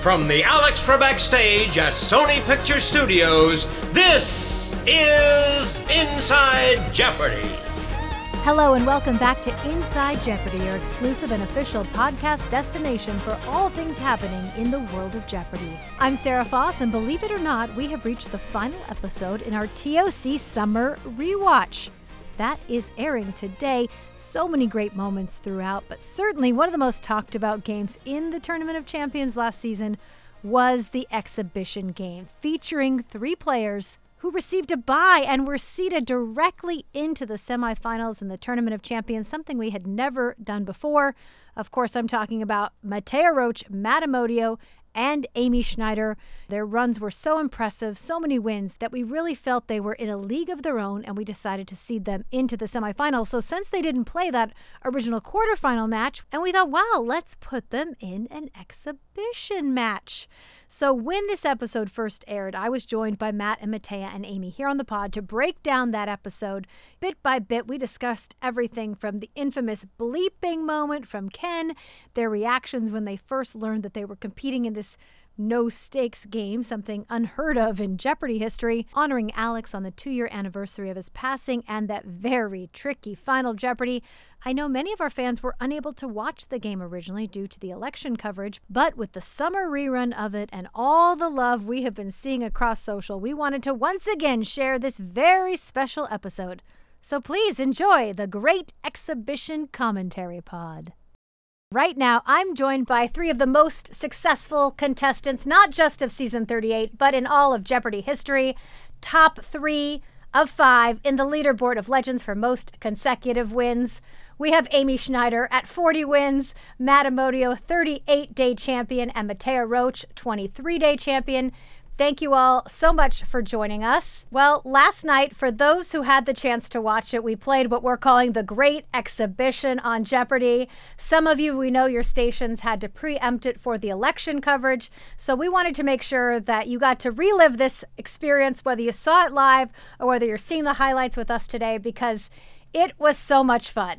From the Alex Trebek stage at Sony Picture Studios, this is Inside Jeopardy! Hello and welcome back to Inside Jeopardy, your exclusive and official podcast destination for all things happening in the world of Jeopardy. I'm Sarah Foss, and believe it or not, we have reached the final episode in our TOC Summer Rewatch. That is airing today. So many great moments throughout, but certainly one of the most talked about games in the Tournament of Champions last season was the exhibition game, featuring three players who received a bye and were seeded directly into the semifinals in the Tournament of Champions, something we had never done before. Of course, I'm talking about Mattea Roach, Matt Amodio, and Amy Schneider. Their runs were so impressive, so many wins, that we really felt they were in a league of their own and we decided to seed them into the semifinals. So, since they didn't play that original quarterfinal match, and we thought, wow, let's put them in an exhibition match. So, when this episode first aired, I was joined by Matt and Mattea and Amy here on the pod to break down that episode. Bit by bit, we discussed everything from the infamous bleeping moment from Ken, their reactions when they first learned that they were competing in this no stakes game, something unheard of in Jeopardy history, honoring Alex on the two year anniversary of his passing, and that very tricky final Jeopardy. I know many of our fans were unable to watch the game originally due to the election coverage, but with the summer rerun of it and all the love we have been seeing across social, we wanted to once again share this very special episode. So please enjoy the Great Exhibition Commentary Pod. Right now, I'm joined by three of the most successful contestants, not just of season 38, but in all of Jeopardy history. Top three of five in the leaderboard of legends for most consecutive wins. We have Amy Schneider at 40 wins, Matt Amodio, 38 day champion, and Mattea Roach, 23 day champion. Thank you all so much for joining us. Well, last night, for those who had the chance to watch it, we played what we're calling the Great Exhibition on Jeopardy. Some of you, we know your stations had to preempt it for the election coverage. So we wanted to make sure that you got to relive this experience, whether you saw it live or whether you're seeing the highlights with us today, because it was so much fun.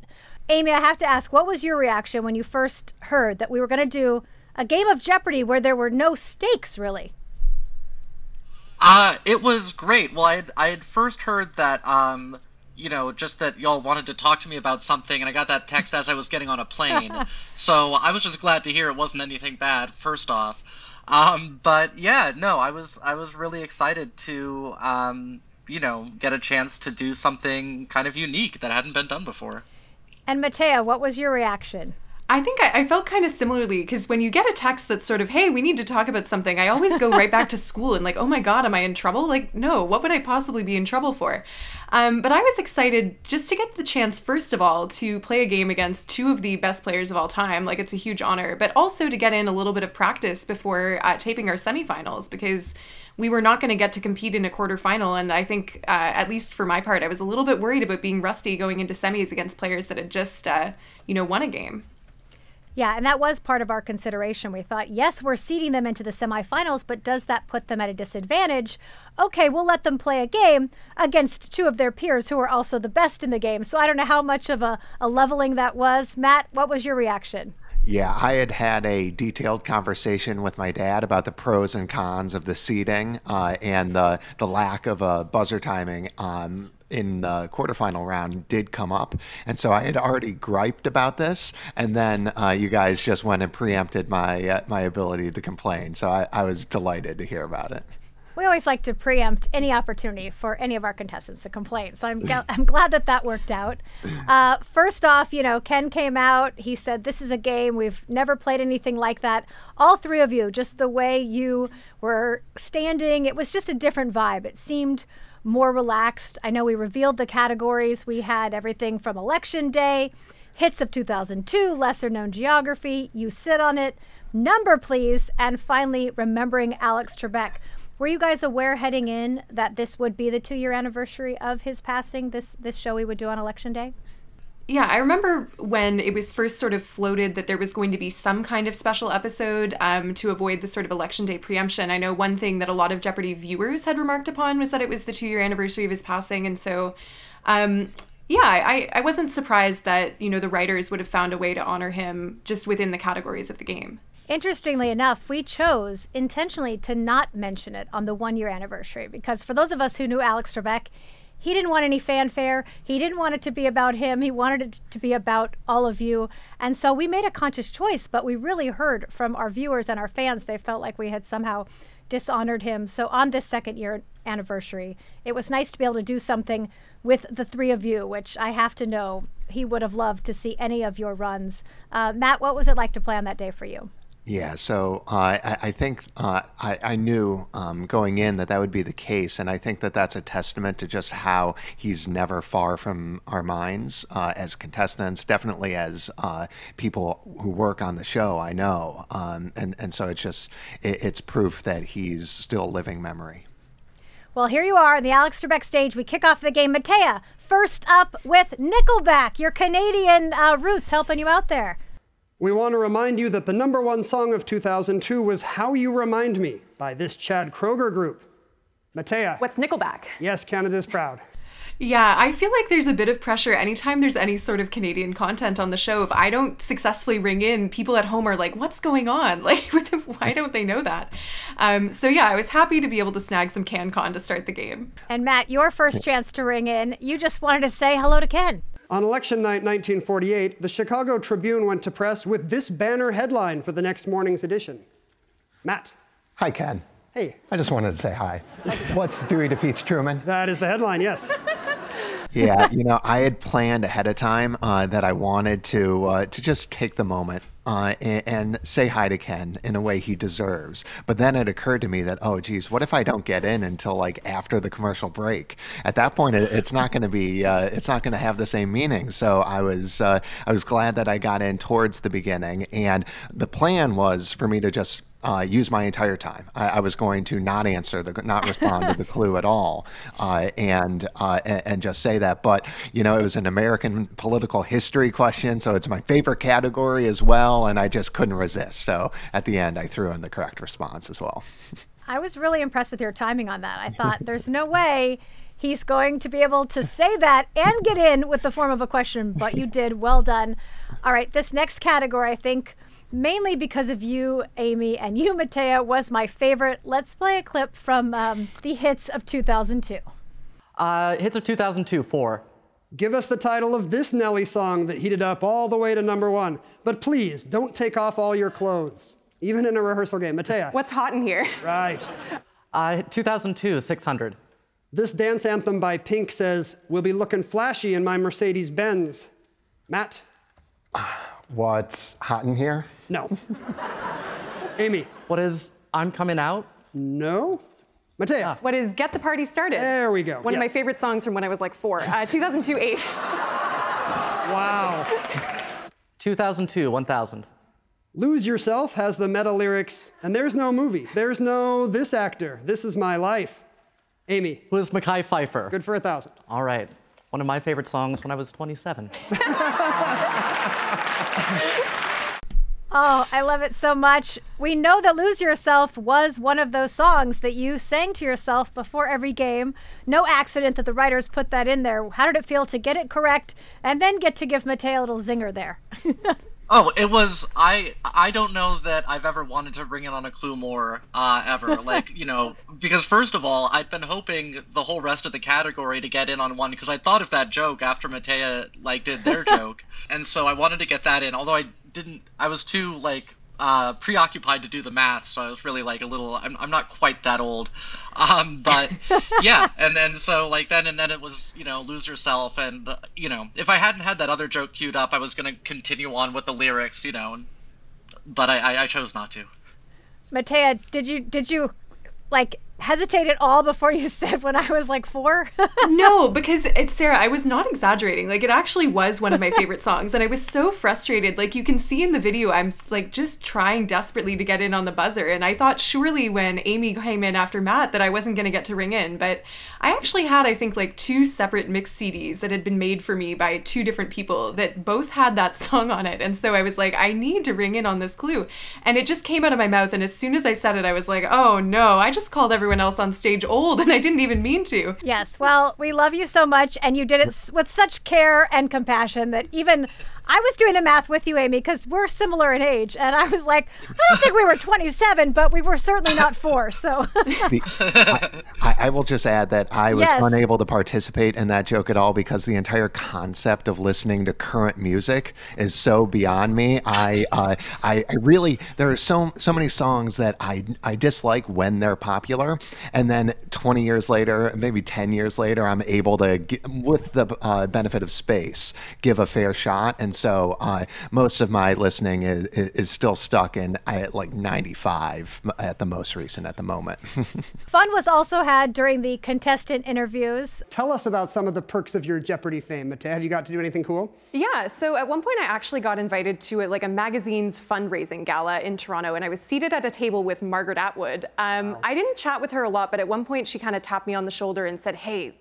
Amy, I have to ask, what was your reaction when you first heard that we were going to do a game of Jeopardy where there were no stakes, really? Uh, it was great. Well, I had, I had first heard that, um, you know, just that y'all wanted to talk to me about something, and I got that text as I was getting on a plane. so I was just glad to hear it wasn't anything bad. First off, um, but yeah, no, I was I was really excited to, um, you know, get a chance to do something kind of unique that hadn't been done before. And Mattea, what was your reaction? I think I, I felt kind of similarly because when you get a text that's sort of, hey, we need to talk about something, I always go right back to school and like, oh my God, am I in trouble? Like, no, what would I possibly be in trouble for? Um, but I was excited just to get the chance, first of all, to play a game against two of the best players of all time. Like, it's a huge honor, but also to get in a little bit of practice before uh, taping our semifinals because we were not going to get to compete in a quarterfinal. And I think, uh, at least for my part, I was a little bit worried about being rusty going into semis against players that had just, uh, you know, won a game. Yeah, and that was part of our consideration. We thought, yes, we're seeding them into the semifinals, but does that put them at a disadvantage? Okay, we'll let them play a game against two of their peers who are also the best in the game. So I don't know how much of a, a leveling that was. Matt, what was your reaction? Yeah, I had had a detailed conversation with my dad about the pros and cons of the seating uh, and the the lack of a buzzer timing. Um, in the quarterfinal round did come up. And so I had already griped about this. And then uh, you guys just went and preempted my, uh, my ability to complain. So I, I was delighted to hear about it. We always like to preempt any opportunity for any of our contestants to complain. So I'm, I'm glad that that worked out. Uh, first off, you know, Ken came out. He said, This is a game. We've never played anything like that. All three of you, just the way you were standing, it was just a different vibe. It seemed more relaxed. I know we revealed the categories. We had everything from election day, hits of 2002, lesser known geography, you sit on it, number please, and finally remembering Alex Trebek. Were you guys aware heading in that this would be the two year anniversary of his passing, this this show we would do on election day? Yeah, I remember when it was first sort of floated that there was going to be some kind of special episode um, to avoid the sort of election day preemption. I know one thing that a lot of Jeopardy viewers had remarked upon was that it was the two year anniversary of his passing. And so, um, yeah, I, I wasn't surprised that, you know, the writers would have found a way to honor him just within the categories of the game. Interestingly enough, we chose intentionally to not mention it on the one year anniversary because for those of us who knew Alex Trebek, he didn't want any fanfare. He didn't want it to be about him. He wanted it to be about all of you. And so we made a conscious choice, but we really heard from our viewers and our fans. They felt like we had somehow dishonored him. So on this second year anniversary, it was nice to be able to do something with the three of you, which I have to know he would have loved to see any of your runs. Uh, Matt, what was it like to play on that day for you? Yeah, so uh, I, I, think uh, I, I, knew um, going in that that would be the case, and I think that that's a testament to just how he's never far from our minds uh, as contestants, definitely as uh, people who work on the show. I know, um, and and so it's just it, it's proof that he's still living memory. Well, here you are on the Alex Trebek stage. We kick off the game. Mattea, first up with Nickelback, your Canadian uh, roots helping you out there. We want to remind you that the number one song of 2002 was How You Remind Me by this Chad Kroeger group. Mattea. What's Nickelback? Yes, Canada's proud. Yeah, I feel like there's a bit of pressure anytime there's any sort of Canadian content on the show. If I don't successfully ring in, people at home are like, "What's going on? Like, why don't they know that?" Um, so yeah, I was happy to be able to snag some CanCon to start the game. And Matt, your first chance to ring in, you just wanted to say hello to Ken. On election night 1948, the Chicago Tribune went to press with this banner headline for the next morning's edition. Matt. Hi, Ken. Hey. I just wanted to say hi. What's Dewey defeats Truman? That is the headline, yes. Yeah, you know, I had planned ahead of time uh, that I wanted to uh, to just take the moment uh, and, and, say hi to Ken in a way he deserves. But then it occurred to me that, oh, geez, what if I don't get in until like after the commercial break? At that point, it, it's not going to be, uh, it's not going to have the same meaning. So I was, uh, I was glad that I got in towards the beginning, and the plan was for me to just uh, use my entire time. I, I, was going to not answer the, not respond to the clue at all, uh, and, uh, and, and just say that. But you know, it was an American political history question, so it's my favorite category as well, and I just couldn't resist. So at the end, I threw in the correct response as well. I was really impressed with your timing on that. I thought there's no way he's going to be able to say that and get in with the form of a question, but you did. Well done. All right, this next category, I think mainly because of you, Amy, and you, Mattea, was my favorite. Let's play a clip from um, the hits of 2002. Uh, hits of 2002, four. Give us the title of this Nelly song that heated up all the way to number one. But please, don't take off all your clothes, even in a rehearsal game. Mattea. What's hot in here? Right. Uh, 2002, 600. This dance anthem by Pink says, We'll be looking flashy in my Mercedes Benz. Matt? What's hot in here? No. Amy. What is I'm Coming Out? No. Mattea. What is Get the Party Started? There we go. One yes. of my favorite songs from when I was like four. Uh, 2002 8. wow. 2002 1000. Lose Yourself has the meta lyrics, and there's no movie. There's no this actor. This is my life. Amy. Who is Mekhi Phifer? Good for a thousand. All right. One of my favorite songs when I was 27. Oh, I love it so much. We know that Lose Yourself was one of those songs that you sang to yourself before every game. No accident that the writers put that in there. How did it feel to get it correct and then get to give Mattea a little zinger there? oh, it was I I don't know that I've ever wanted to bring it on a clue more uh, ever. like, you know, because first of all, I'd been hoping the whole rest of the category to get in on one because I thought of that joke after Mattea like did their joke. And so I wanted to get that in, although I didn't. I was too like uh, preoccupied to do the math, so I was really like a little. I'm, I'm not quite that old, um, but yeah. And then so like then and then it was you know lose yourself, and uh, you know if I hadn't had that other joke queued up, I was gonna continue on with the lyrics, you know, but I, I, I chose not to. Mattea, did you did you like hesitate at all before you said when I was like four? no, because it's Sarah, I was not exaggerating. Like it actually was one of my favorite songs and I was so frustrated. Like you can see in the video I'm like just trying desperately to get in on the buzzer and I thought surely when Amy came in after Matt that I wasn't going to get to ring in, but I actually had I think like two separate mix CDs that had been made for me by two different people that both had that song on it. And so I was like I need to ring in on this clue. And it just came out of my mouth and as soon as I said it I was like, "Oh no, I just called everyone everyone else on stage old, and I didn't even mean to. Yes, well, we love you so much, and you did it with such care and compassion that even I was doing the math with you, Amy, because we're similar in age, and I was like, I don't think we were 27, but we were certainly not four. So The- I, I will just add that I was Yes. unable to participate in that joke at all because the entire concept of listening to current music is so beyond me. I, uh, I, I really there are so so many songs that I I dislike when they're popular, and then 20 years later, maybe 10 years later, I'm able to, gi- with the uh, benefit of space, give a fair shot. And so uh, most of my listening is, is still stuck in at like 95 at the most recent at the moment. fun was also had during the contestant interviews. Tell us about some of the perks of your Jeopardy fame. Mate, have you got to do anything cool? Yeah, so at one point I actually got invited to a, like a magazine's fundraising gala in Toronto, and I was seated at a table with Margaret Atwood. Um, I didn't chat with her a lot, but at one point she kind of tapped me on the shoulder and said, "Hey,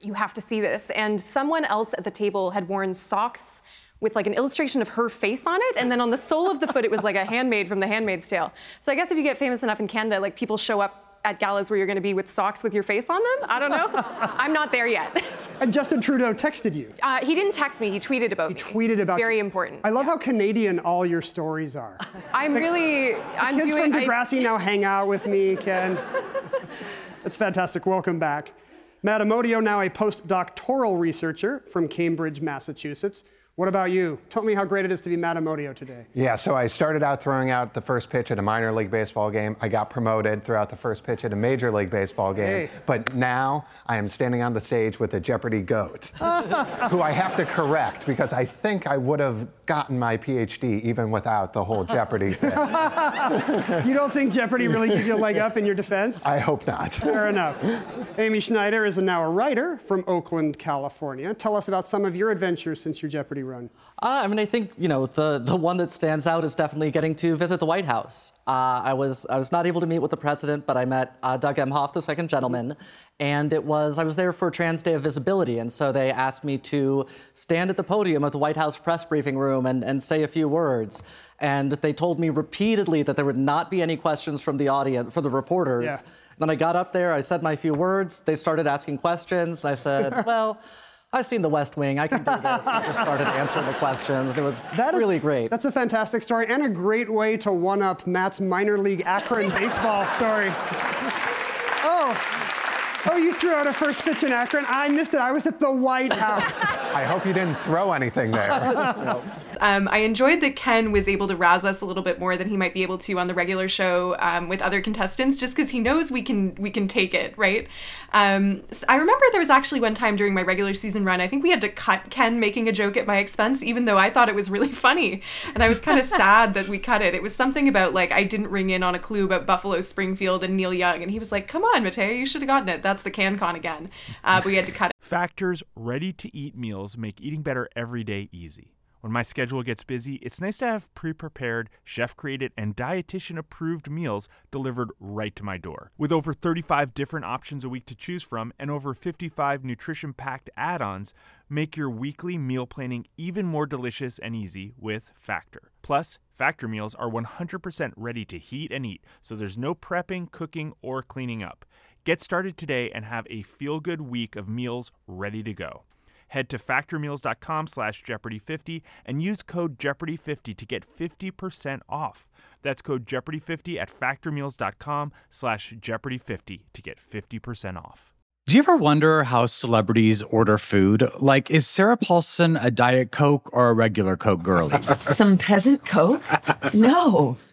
you have to see this." And someone else at the table had worn socks with like an illustration of her face on it, and then on the sole of the foot it was like a handmaid from The Handmaid's Tale. So I guess if you get famous enough in Canada, like people show up at galas where you're going to be with socks with your face on them. I don't know. I'm not there yet. And Justin Trudeau texted you. Uh, he didn't text me. He tweeted about me. Tweeted about Very you. important. I love how Canadian all your stories are. I'm really. I'm Kids doing. from I- Degrassi now hang out with me, Ken. That's fantastic. Welcome back. Matt Amodio, now a postdoctoral researcher from Cambridge, Massachusetts. What about you? Tell me how great it is to be Matt Amodio today. Yeah, so I started out throwing out the first pitch at a minor league baseball game. I got promoted throughout the first pitch at a major league baseball game. Hey. But now I am standing on the stage with a Jeopardy goat, who I have to correct because I think I would have gotten my PhD even without the whole Jeopardy thing. You don't think Jeopardy really gives you a leg up in your defense? I hope not. Fair enough. Amy Schneider is now a writer from Oakland, California. Tell us about some of your adventures since your Jeopardy run. Uh, I mean, I think you know the the one that stands out is definitely getting to visit the White House. Uh, I was I was not able to meet with the president, but I met uh, Doug Emhoff, the second gentleman, and it was I was there for Trans Day of Visibility, and so they asked me to stand at the podium of the White House press briefing room and, and say a few words. And they told me repeatedly that there would not be any questions from the audience, for the reporters. Yeah. Then I got up there, I said my few words. They started asking questions, and I said, well. I've seen The West Wing. I can do this. I just started answering the questions. It was That is really great. That's a fantastic story and a great way to one up Matt's minor league Akron baseball story. Oh. Oh, you threw out a first pitch in Akron. I missed it. I was at the White House. I hope you didn't throw anything there. Um, I enjoyed that Ken was able to rouse us a little bit more than he might be able to on the regular show um, with other contestants, just because he knows we can we can take it, right? Um, s- I remember there was actually one time during my regular season run, I think we had to cut Ken making a joke at my expense, even though I thought it was really funny, and I was kind of sad that we cut it. It was something about like I didn't ring in on a clue about Buffalo Springfield and Neil Young, and he was like, "Come on, Mateo, you should have gotten it. That's the CanCon again," uh, but we had to cut it. Factor's ready to eat meals make eating better every day easy. When my schedule gets busy, it's nice to have pre prepared, chef created, and dietitian approved meals delivered right to my door. With over 35 different options a week to choose from and over 55 nutrition packed add ons, make your weekly meal planning even more delicious and easy with Factor. Plus, Factor meals are 100% ready to heat and eat, so there's no prepping, cooking, or cleaning up. Get started today and have a feel good week of meals ready to go. Head to factormeals.com slash Jeopardy50 and use code Jeopardy50 to get 50% off. That's code Jeopardy50 at factormeals.com slash Jeopardy50 to get 50% off. Do you ever wonder how celebrities order food? Like, is Sarah Paulson a Diet Coke or a regular Coke girlie? Some peasant Coke? No.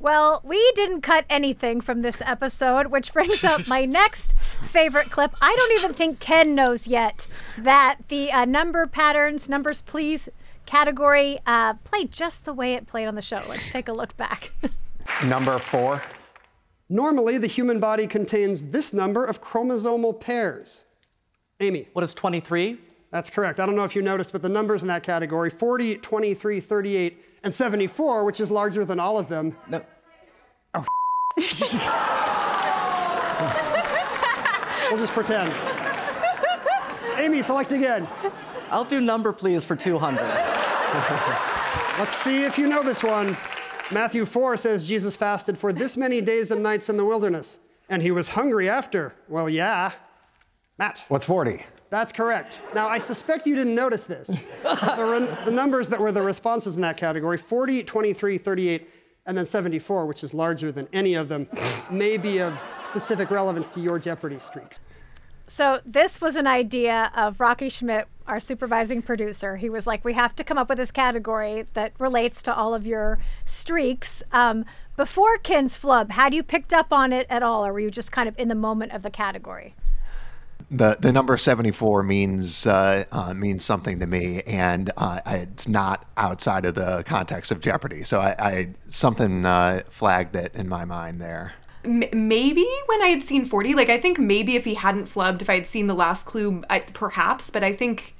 Well, we didn't cut anything from this episode, which brings up my next favorite clip. I don't even think Ken knows yet that the uh, number patterns, numbers please category uh, played just the way it played on the show. Let's take a look back. Number four. Normally, the human body contains this number of chromosomal pairs. Amy. What is 23? That's correct. I don't know if you noticed, but the numbers in that category 40, 23, 38, and 74, which is larger than all of them. No. Oh, we'll just pretend. Amy, select again. I'll do number, please, for 200. Let's see if you know this one. Matthew 4 says Jesus fasted for this many days and nights in the wilderness, and he was hungry after. Well, yeah. Matt. What's 40? That's correct. Now, I suspect you didn't notice this. the, the numbers that were the responses in that category 40, 23, 38, and then 74, which is larger than any of them, may be of specific relevance to your Jeopardy streaks. So this was an idea of Rocky Schmidt, our supervising producer. He was like, "We have to come up with this category that relates to all of your streaks." Um, before Ken's flub, had you picked up on it at all, or were you just kind of in the moment of the category? The the number seventy four means uh, uh, means something to me, and uh, I, it's not outside of the context of Jeopardy. So I, I something uh, flagged it in my mind there. M- maybe when I had seen 40, like I think maybe if he hadn't flubbed, if I had seen the last clue, I, perhaps, but I think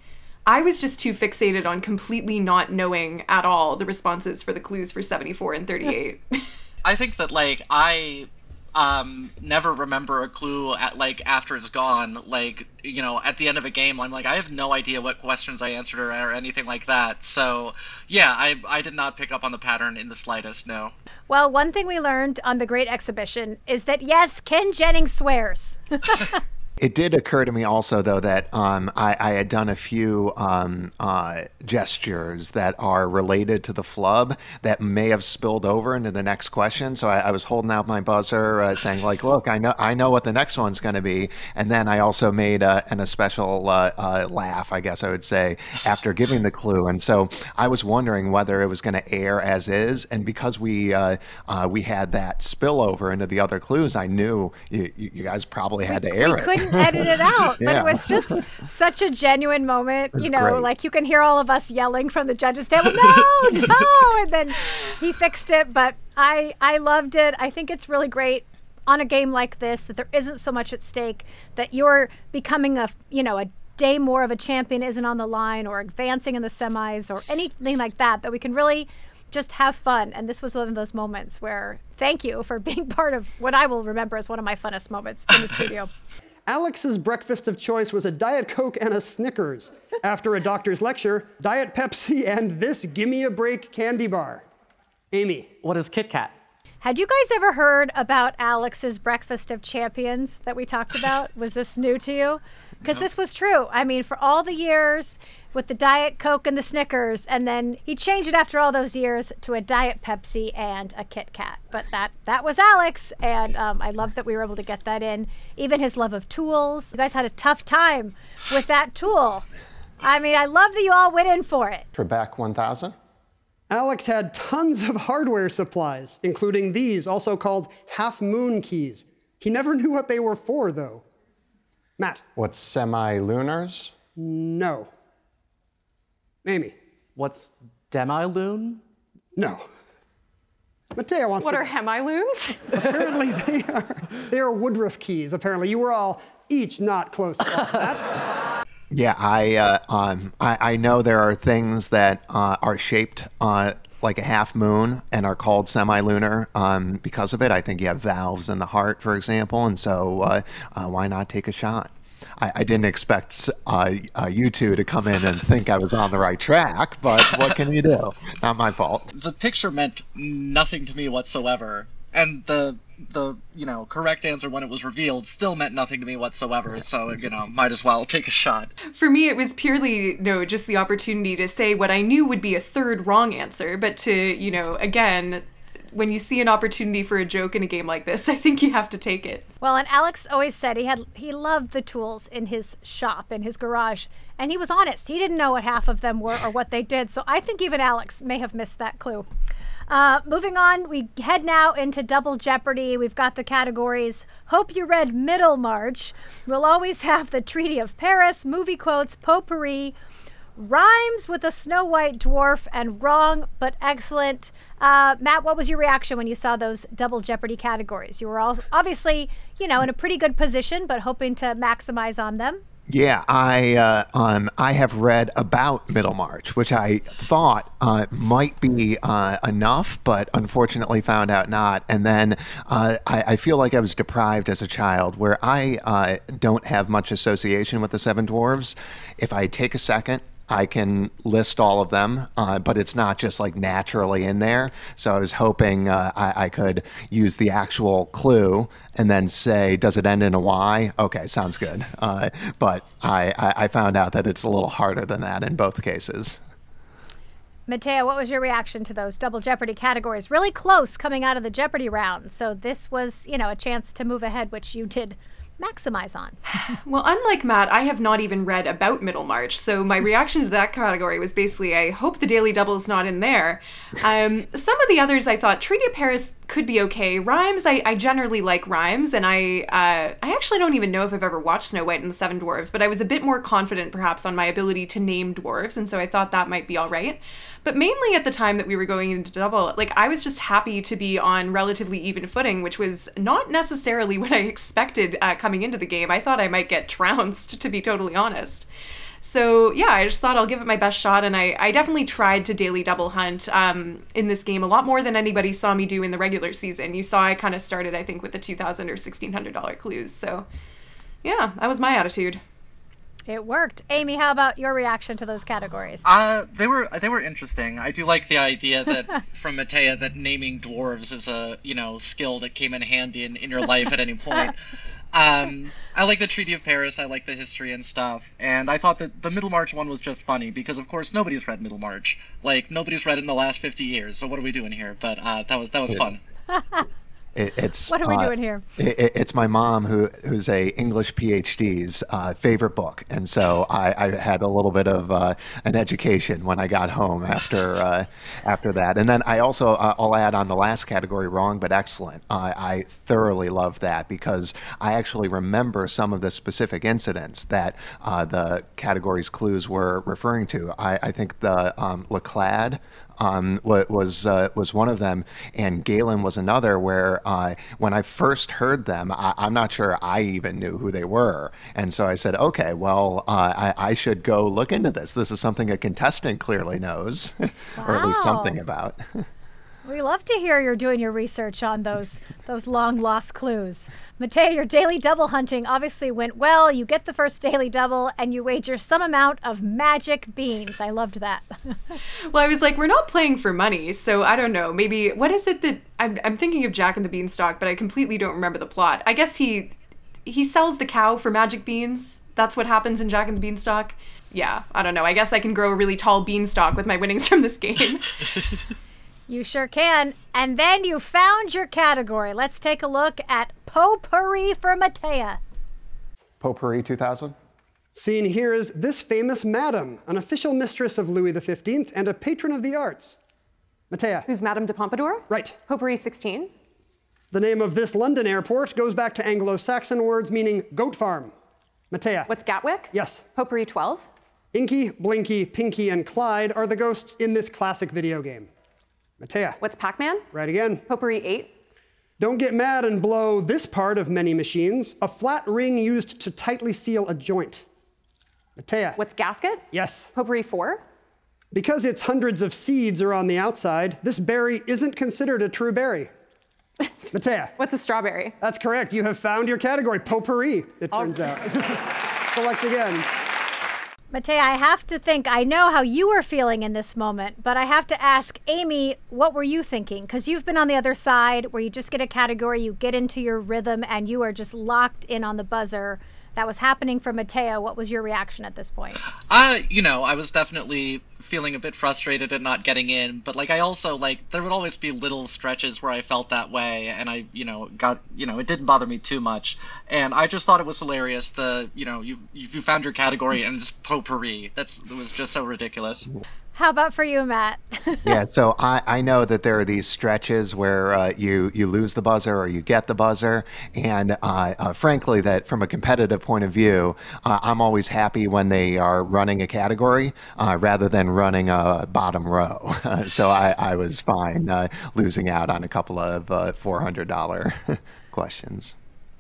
I was just too fixated on completely not knowing at all the responses for the clues for 74 and 38. I think that like I um never remember a clue at like after it's gone. Like you know at the end of a game i'm like i have no idea what questions i answered or, or anything like that. So yeah i i did not pick up on the pattern in the slightest no. Well, one thing we learned on the Great Exhibition is that yes, Ken Jennings swears. It did occur to me also, though, that um, I, I had done a few um, uh, gestures that are related to the flub that may have spilled over into the next question. So I, I was holding out my buzzer, uh, saying, "Like, look, I know, I know what the next one's going to be." And then I also made a, an, a special uh, uh, laugh, I guess I would say, after giving the clue. And so I was wondering whether it was going to air as is. And because we uh, uh, we had that spillover into the other clues, I knew you, you guys probably had to air it. Couldn't edit it out, but it was just such a genuine moment. You know, great. like you can hear all of us yelling from the judges' table, "No, no!" And then he fixed it. But I, I loved it. I think it's really great on a game like this that there isn't so much at stake. That you're becoming a, you know, a day more of a champion isn't on the line, or advancing in the semis, or anything like that. That we can really just have fun. And this was one of those moments where thank you for being part of what I will remember as one of my funnest moments in the studio. Alex's breakfast of choice was a Diet Coke and a Snickers. After a doctor's lecture, Diet Pepsi and this Gimme a Break candy bar. Amy. What is Kit Kat? Had you guys ever heard about Alex's Breakfast of Champions that we talked about? Was this new to you? Because this was true. I mean, for all the years with the Diet Coke and the Snickers, and then he changed it after all those years to a Diet Pepsi and a Kit Kat. But that that was Alex, and um, I love that we were able to get that in. Even his love of tools. You guys had a tough time with that tool. I mean, I love that you all went in for it. Trebek 1000. Alex had tons of hardware supplies, including these, also called half moon keys. He never knew what they were for, though. Matt. What's semi-lunars? No. Amy. What's demi-loon? No. Mateo wants What to. are hemiloons? apparently they are they are Woodruff keys. Apparently, you were all each not close to that. Yeah, I, uh, um, I I know there are things that uh, are shaped uh, like a half moon and are called semi-lunar um, because of it. I think you have valves in the heart, for example, and so uh, uh, why not take a shot? I, I didn't expect uh, uh, you two to come in and think I was on the right track, but what can you do? Not my fault. the picture meant nothing to me whatsoever and the the you know correct answer when it was revealed still meant nothing to me whatsoever so you know might as well take a shot For me, it was purely, no, just the opportunity to say what I knew would be a third wrong answer, but to, you know, again, when you see an opportunity for a joke in a game like this, I think you have to take it. Well, and Alex always said he had he loved the tools in his shop in his garage, and he was honest. He didn't know what half of them were or what they did. So I think even Alex may have missed that clue. Uh, moving on, we head now into Double Jeopardy. We've got the categories. Hope you read Middlemarch. We'll always have the Treaty of Paris, movie quotes, potpourri, rhymes with a Snow White dwarf, and wrong but excellent. Uh, Matt, what was your reaction when you saw those Double Jeopardy categories? You were all obviously, you know, in a pretty good position, but hoping to maximize on them. Yeah, I uh, um, I have read about Middlemarch, which I thought uh, might be uh, enough, but unfortunately found out not. And then uh, I, I, feel like I was deprived as a child, where I uh, don't have much association with the Seven Dwarves. If I take a second I can list all of them, uh, but it's not just like naturally in there. So I was hoping uh, I, I, could use the actual clue and then say, does it end in a Y? Okay, sounds good. Uh, but I, I, found out that it's a little harder than that in both cases. Mattea, what was your reaction to those double Jeopardy categories? Really close coming out of the Jeopardy round. So this was, you know, a chance to move ahead, which you did maximize on? well, unlike Matt, I have not even read about Middlemarch, so my reaction to that category was basically, I hope the Daily Double is not in there. Um, some of the others I thought Treaty of Paris could be okay. Rhymes, I, I generally like rhymes, and I uh, I actually don't even know if I've ever watched Snow White and the Seven Dwarves, but I was a bit more confident perhaps on my ability to name dwarves, and so I thought that might be all right. But mainly at the time that we were going into double, like I was just happy to be on relatively even footing, which was not necessarily what I expected uh, coming into the game. I thought I might get trounced, to be totally honest. So yeah, I just thought I'll give it my best shot, and I, I definitely tried to daily double hunt um, in this game a lot more than anybody saw me do in the regular season. You saw I kind of started, I think, with the two thousand or sixteen hundred dollar clues. So yeah, that was my attitude. It worked. Amy, how about your reaction to those categories? Uh, they were they were interesting. I do like the idea that from Mattea that naming dwarves is a you know skill that came in handy in, in your life at any point. Um, I like the Treaty of Paris. I like the history and stuff. And I thought that the Middlemarch one was just funny because, of course, nobody's read Middlemarch. Like nobody's read it in the last fifty years. So what are we doing here? But uh, that was that was fun. It, it's what are we uh, doing here? It, it's my mom who who's a English PhD's uh, favorite book, and so I, I had a little bit of uh, an education when I got home after uh, after that. And then I also uh, I'll add on the last category, wrong but excellent. I thoroughly love that because I actually remember some of the specific incidents that uh, the categories clues were referring to. I, I think the um, Laclade um, was uh, was one of them, and Galen was another. Where uh, when I first heard them, I, am not sure I even knew who they were, and so I said, "Okay, well, uh, I, I, should go look into this. This is something a contestant clearly knows, or at least something about." We love to hear you're doing your research on those those long lost clues. Mattea, your daily double hunting obviously went well. You get the first daily double and you wager some amount of magic beans. I loved that. well, I was like, we're not playing for money, so I don't know. Maybe what is it that I'm, I'm thinking of Jack and the Beanstalk, but I completely don't remember the plot. I guess he he sells the cow for magic beans. That's what happens in Jack and the Beanstalk. Yeah, I don't know. I guess I can grow a really tall beanstalk with my winnings from this game. You sure can. And then you found your category. Let's take a look at Potpourri for Mattea. Potpourri 2000. Seen here is this famous madam, an official mistress of Louis XV and a patron of the arts. Mattea. Who's Madame de Pompadour? Right. Potpourri 16. The name of this London airport goes back to Anglo Saxon words meaning goat farm. Mattea. What's Gatwick? Yes. Potpourri 12. Inky, Blinky, Pinky, and Clyde are the ghosts in this classic video game. Mattea. What's Pac-Man? Right again. Potpourri 8. Don't get mad and blow this part of many machines, a flat ring used to tightly seal a joint. Mattea. What's gasket? Yes. Potpourri 4. Because its hundreds of seeds are on the outside, this berry isn't considered a true berry. Mattea. What's a strawberry? That's correct. You have found your category, potpourri, it turns out. Select again. Mattea, I have to think, I know how you were feeling in this moment, but I have to ask Amy, what were you thinking? Because you've been on the other side where you just get a category, you get into your rhythm, and you are just locked in on the buzzer that was happening for Mattea. What was your reaction at this point? Uh, you know, I was definitely feeling a bit frustrated at not getting in, but like I also like there would always be little stretches where I felt that way and I, you know, got, you know, it didn't bother me too much. And I just thought it was hilarious the, you know, you you found your category and it's potpourri. That's it was just so ridiculous. How about for you, Matt? yeah, so I, I know that there are these stretches where uh, you you lose the buzzer or you get the buzzer, and uh, uh, frankly, that from a competitive point of view, uh, I'm always happy when they are running a category uh, rather than running a bottom row. so I, I was fine uh, losing out on a couple of $400 questions.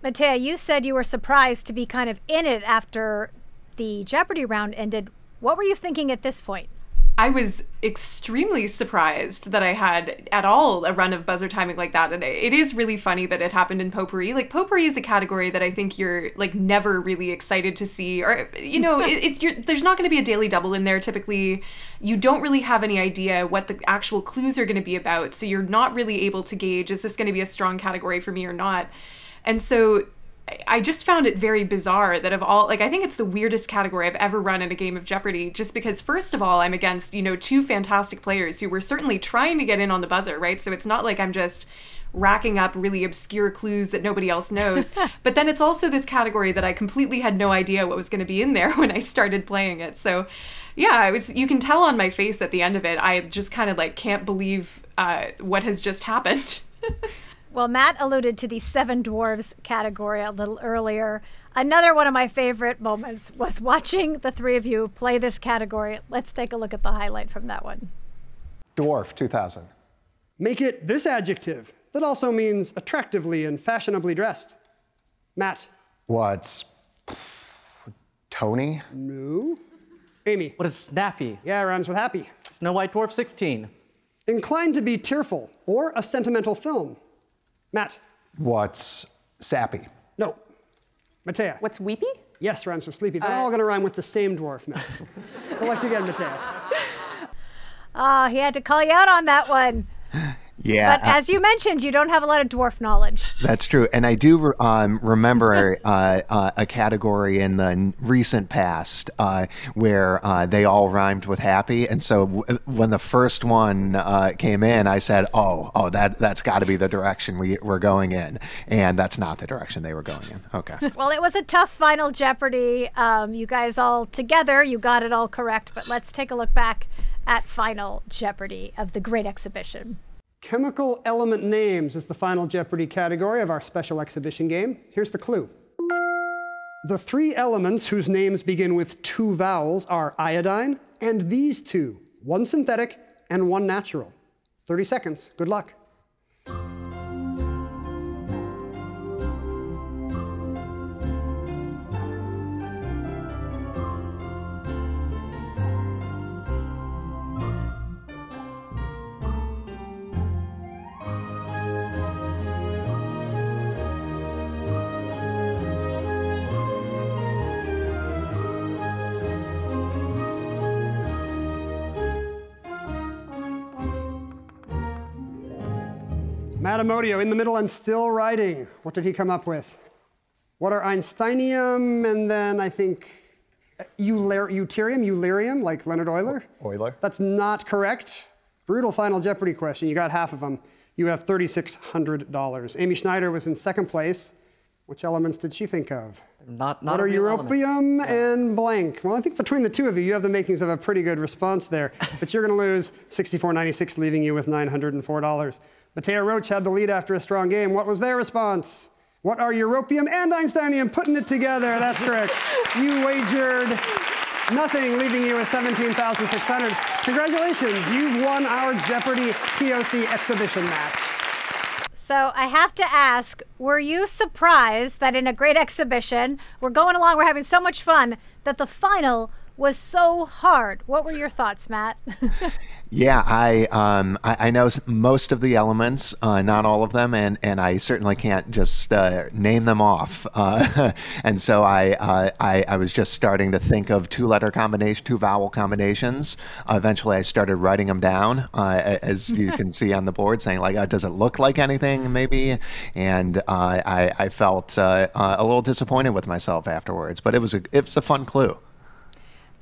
Mattea, you said you were surprised to be kind of in it after the Jeopardy round ended, what were you thinking at this point? I was extremely surprised that I had at all a run of buzzer timing like that. And it is really funny that it happened in potpourri. Like potpourri is a category that I think you're like never really excited to see, or you know, it, it's you're, there's not going to be a daily double in there. Typically, you don't really have any idea what the actual clues are going to be about, so you're not really able to gauge is this going to be a strong category for me or not. And so I just found it very bizarre that of all like I think it's the weirdest category I've ever run in a game of Jeopardy just because first of all I'm against, you know, two fantastic players who were certainly trying to get in on the buzzer, right? So it's not like I'm just racking up really obscure clues that nobody else knows. but then it's also this category that I completely had no idea what was going to be in there when I started playing it. So yeah, I was you can tell on my face at the end of it. I just kind of like can't believe uh, what has just happened. Well, Matt alluded to the Seven Dwarves category a little earlier. Another one of my favorite moments was watching the three of you play this category. Let's take a look at the highlight from that one. Dwarf 2000. Make it this adjective that also means attractively and fashionably dressed. Matt. What's Tony? No. Amy. What is snappy? Yeah, rhymes with happy. Snow White Dwarf 16. Inclined to be tearful or a sentimental film. Matt. What's sappy? No. Mattea. What's weepy? Yes, rhymes with sleepy. They're Uh, all going to rhyme with the same dwarf, Matt. Select again, Mattea. Ah, he had to call you out on that one. Yeah. But as you mentioned, you don't have a lot of dwarf knowledge. That's true, and I do um, remember uh, uh, a category in the recent past uh, where uh, they all rhymed with happy, and so w- when the first one uh, came in, I said, "Oh, oh, that that's got to be the direction we we're going in," and that's not the direction they were going in. Okay. Well, it was a tough final Jeopardy. Um, you guys all together, you got it all correct. But let's take a look back at Final Jeopardy of the Great Exhibition. Chemical element names is the final Jeopardy category of our special exhibition game. Here's the clue. The three elements whose names begin with two vowels are iodine and these two, one synthetic and one natural. 30 seconds. Good luck. Matt Amodio in the middle and still writing. What did he come up with? What are Einsteinium and then I think uh, euler- deuterium, eulerium, like Leonard Euler? Euler. That's not correct. Brutal final Jeopardy question. You got half of them. You have $3,600. Amy Schneider was in second place. Which elements did she think of? Not, not what are real element. europium and blank? Well, I think between the two of you, you have the makings of a pretty good response there. But you're going to lose 64.96, leaving you with $904. Mattea Roach had the lead after a strong game. What was their response? What are europium and Einsteinium? Putting it together. That's correct. You wagered nothing, leaving you with 17,600. Congratulations, you've won our Jeopardy TOC exhibition match. So I have to ask, were you surprised that in a great exhibition, we're going along, we're having so much fun, that the final was so hard? What were your thoughts, Matt? Yeah, I um, I, I know most of the elements, uh, not all of them, and, and I certainly can't just uh, name them off. Uh, and so I, uh, I I was just starting to think of two letter combination, two vowel combinations. Uh, eventually, I started writing them down, uh, as you can see on the board, saying like, uh, does it look like anything, maybe? And uh, I I felt uh, uh, a little disappointed with myself afterwards, but it was a it was a fun clue.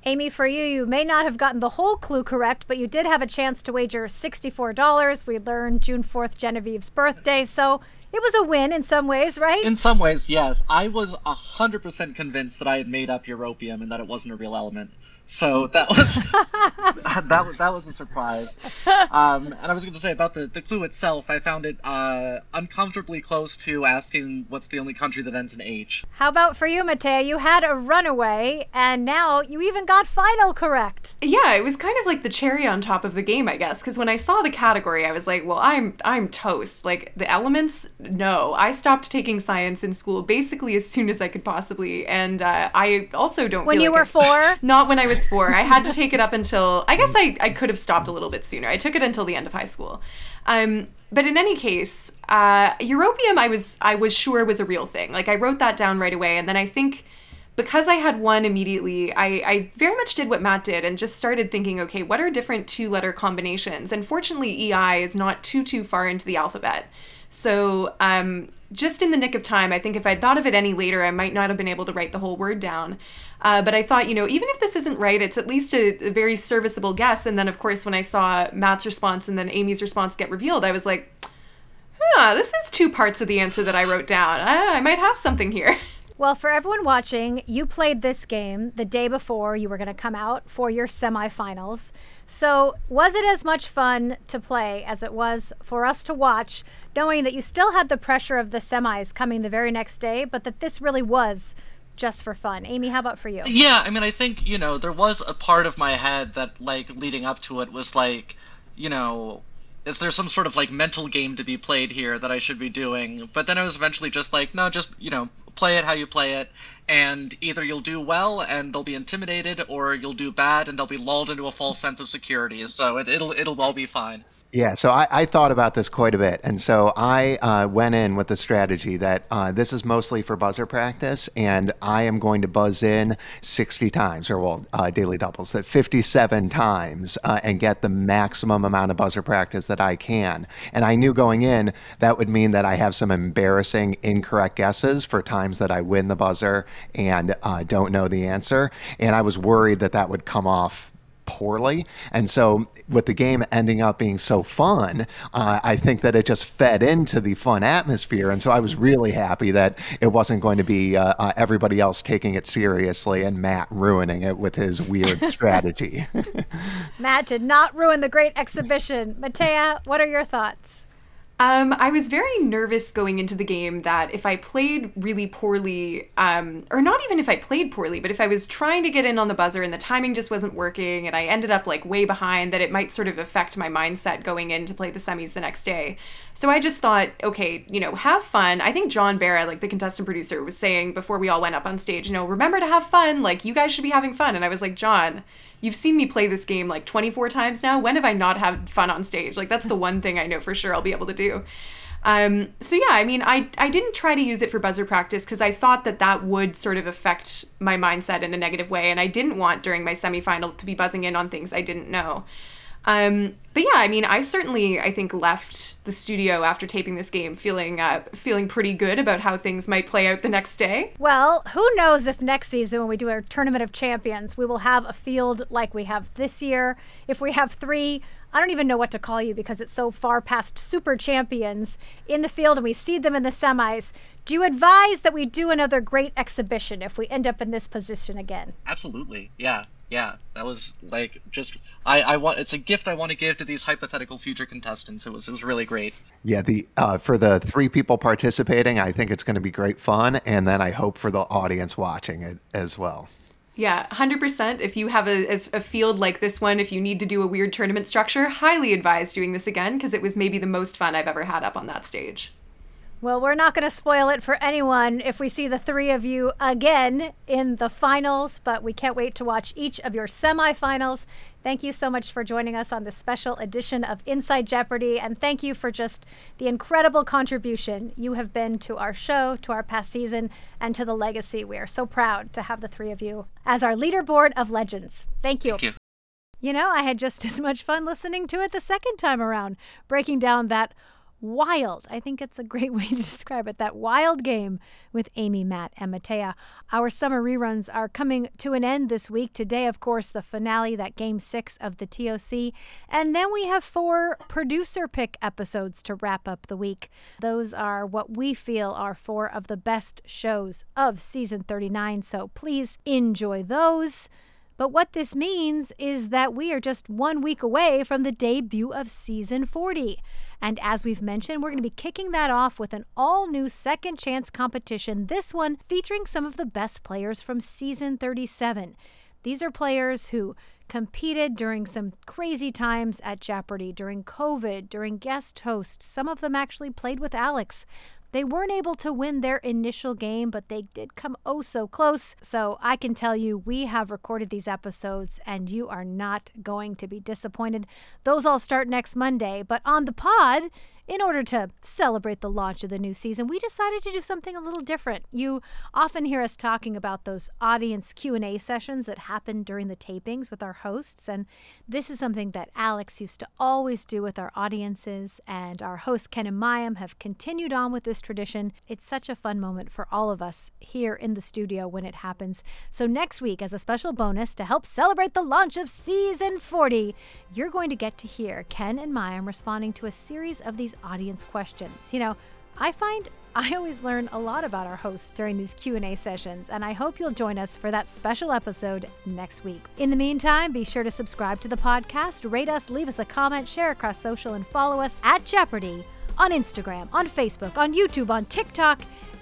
Amy, for you, you may not have gotten the whole clue correct, but you did have a chance to wager $64. We learned June 4th, Genevieve's birthday, so it was a win in some ways, right? In some ways, yes. I was 100% convinced that I had made up europium and that it wasn't a real element. So that was that was that was a surprise. Um, and I was going to say about the, the clue itself, I found it uh, uncomfortably close to asking what's the only country that ends in H. How about for you, Mattea? You had a runaway, and now you even got final correct. yeah, it was kind of like the cherry on top of the game, I guess. Because when I saw the category, I was like, "Well, I'm I'm toast." Like the elements, no. I stopped taking science in school basically as soon as I could possibly, and uh, I also don't. When feel you like were I- four? Not when I was four. I had to take it up until I guess I I could have stopped a little bit sooner. I took it until the end of high school. Um, but in any case, uh, europium, I was I was sure was a real thing. Like I wrote that down right away, and then I think because I had one immediately, I, I very much did what Matt did and just started thinking, okay, what are different two letter combinations? And fortunately, EI is not too, too far into the alphabet. So, um, just in the nick of time, I think if I'd thought of it any later, I might not have been able to write the whole word down. Uh, but I thought, you know, even if this isn't right, it's at least a, a very serviceable guess. And then, of course, when I saw Matt's response and then Amy's response get revealed, I was like, huh, this is two parts of the answer that I wrote down. I, I might have something here. Well, for everyone watching, you played this game the day before you were going to come out for your semifinals. So, was it as much fun to play as it was for us to watch, knowing that you still had the pressure of the semis coming the very next day, but that this really was just for fun? Amy, how about for you? Yeah, I mean, I think, you know, there was a part of my head that, like, leading up to it was like, you know, is there some sort of, like, mental game to be played here that I should be doing? But then I was eventually just like, no, just, you know, play it how you play it, and either you'll do well and they'll be intimidated, or you'll do bad and they'll be lulled into a false sense of security. So it, it'll it'll all be fine. Yeah, so I, I thought about this quite a bit. And so I uh, went in with the strategy that uh, this is mostly for buzzer practice, and I am going to buzz in 60 times, or well, uh, daily doubles, that 57 times, uh, and get the maximum amount of buzzer practice that I can. And I knew going in that would mean that I have some embarrassing incorrect guesses for times that I win the buzzer and uh, don't know the answer. And I was worried that that would come off poorly. And so, with the game ending up being so fun, uh, I think that it just fed into the fun atmosphere. And so, I was really happy that it wasn't going to be uh, uh, everybody else taking it seriously and Matt ruining it with his weird strategy. Matt did not ruin the great exhibition. Mattea, what are your thoughts? Um, I was very nervous going into the game that if I played really poorly, um, or not even if I played poorly, but if I was trying to get in on the buzzer and the timing just wasn't working and I ended up like way behind, that it might sort of affect my mindset going in to play the semis the next day. So I just thought, okay, you know, have fun. I think John Barra, like the contestant producer, was saying before we all went up on stage, you know, remember to have fun. Like, you guys should be having fun. And I was like, John, you've seen me play this game like 24 times now. When have I not had fun on stage? Like that's the one thing I know for sure I'll be able to do. Um, so yeah, I mean, I I didn't try to use it for buzzer practice because I thought that that would sort of affect my mindset in a negative way, and I didn't want during my semifinal to be buzzing in on things I didn't know. Um, but yeah, I mean, I certainly I think left the studio after taping this game feeling uh, feeling pretty good about how things might play out the next day. Well, who knows if next season, when we do our Tournament of Champions, we will have a field like we have this year. If we have three, I don't even know what to call you because it's so far past super champions in the field and we see them in the semis. Do you advise that we do another great exhibition if we end up in this position again? Absolutely, yeah, yeah. That was like just I I want it's a gift I want to give to these hypothetical future contestants. It was it was really great. yeah, the uh, for the three people participating, I think it's going to be great fun. And then I hope for the audience watching it as well. Yeah, 100%. If you have a, a a field like this one, if you need to do a weird tournament structure, highly advise doing this again because it was maybe the most fun I've ever had up on that stage. Well, we're not going to spoil it for anyone if we see the three of you again in the finals, but we can't wait to watch each of your semifinals. Thank you so much for joining us on this special edition of Inside Jeopardy, and thank you for just the incredible contribution you have been to our show, to our past season, and to the legacy. We are so proud to have the three of you as our leaderboard of legends. Thank you. Thank you. You know, I had just as much fun listening to it the second time around, breaking down that wild, I think it's a great way to describe it, that wild game with Amy, Matt, and Mattea. Our summer reruns are coming to an end this week. Today, of course, the finale, that game six of the TOC. And then we have four producer pick episodes to wrap up the week. Those are what we feel are four of the best shows of season 39. So please enjoy those. But what this means is that we are just one week away from the debut of season 40. And as we've mentioned, we're going to be kicking that off with an all new second chance competition, this one featuring some of the best players from season 37. These are players who competed during some crazy times at Jeopardy, during COVID, during guest hosts. Some of them actually played with Alex. They weren't able to win their initial game, but they did come oh so close. So I can tell you, we have recorded these episodes and you are not going to be disappointed. Those all start next Monday, but on the pod, in order to celebrate the launch of the new season, we decided to do something a little different. You often hear us talking about those audience Q&A sessions that happen during the tapings with our hosts, and this is something that Alex used to always do with our audiences, and our hosts Ken and Mayim have continued on with this tradition. It's such a fun moment for all of us here in the studio when it happens. So next week, as a special bonus to help celebrate the launch of season 40, you're going to get to hear Ken and Mayim responding to a series of these audience questions. You know, I find I always learn a lot about our hosts during these Q&A sessions, and I hope you'll join us for that special episode next week. In the meantime, be sure to subscribe to the podcast, rate us, leave us a comment, share across social, and follow us at Jeopardy on Instagram, on Facebook, on YouTube, on TikTok,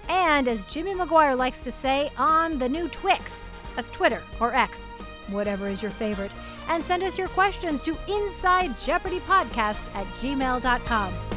and as Jimmy McGuire likes to say, on the new Twix. That's Twitter or X, whatever is your favorite. And send us your questions to InsideJeopardyPodcast Jeopardy Podcast at gmail.com.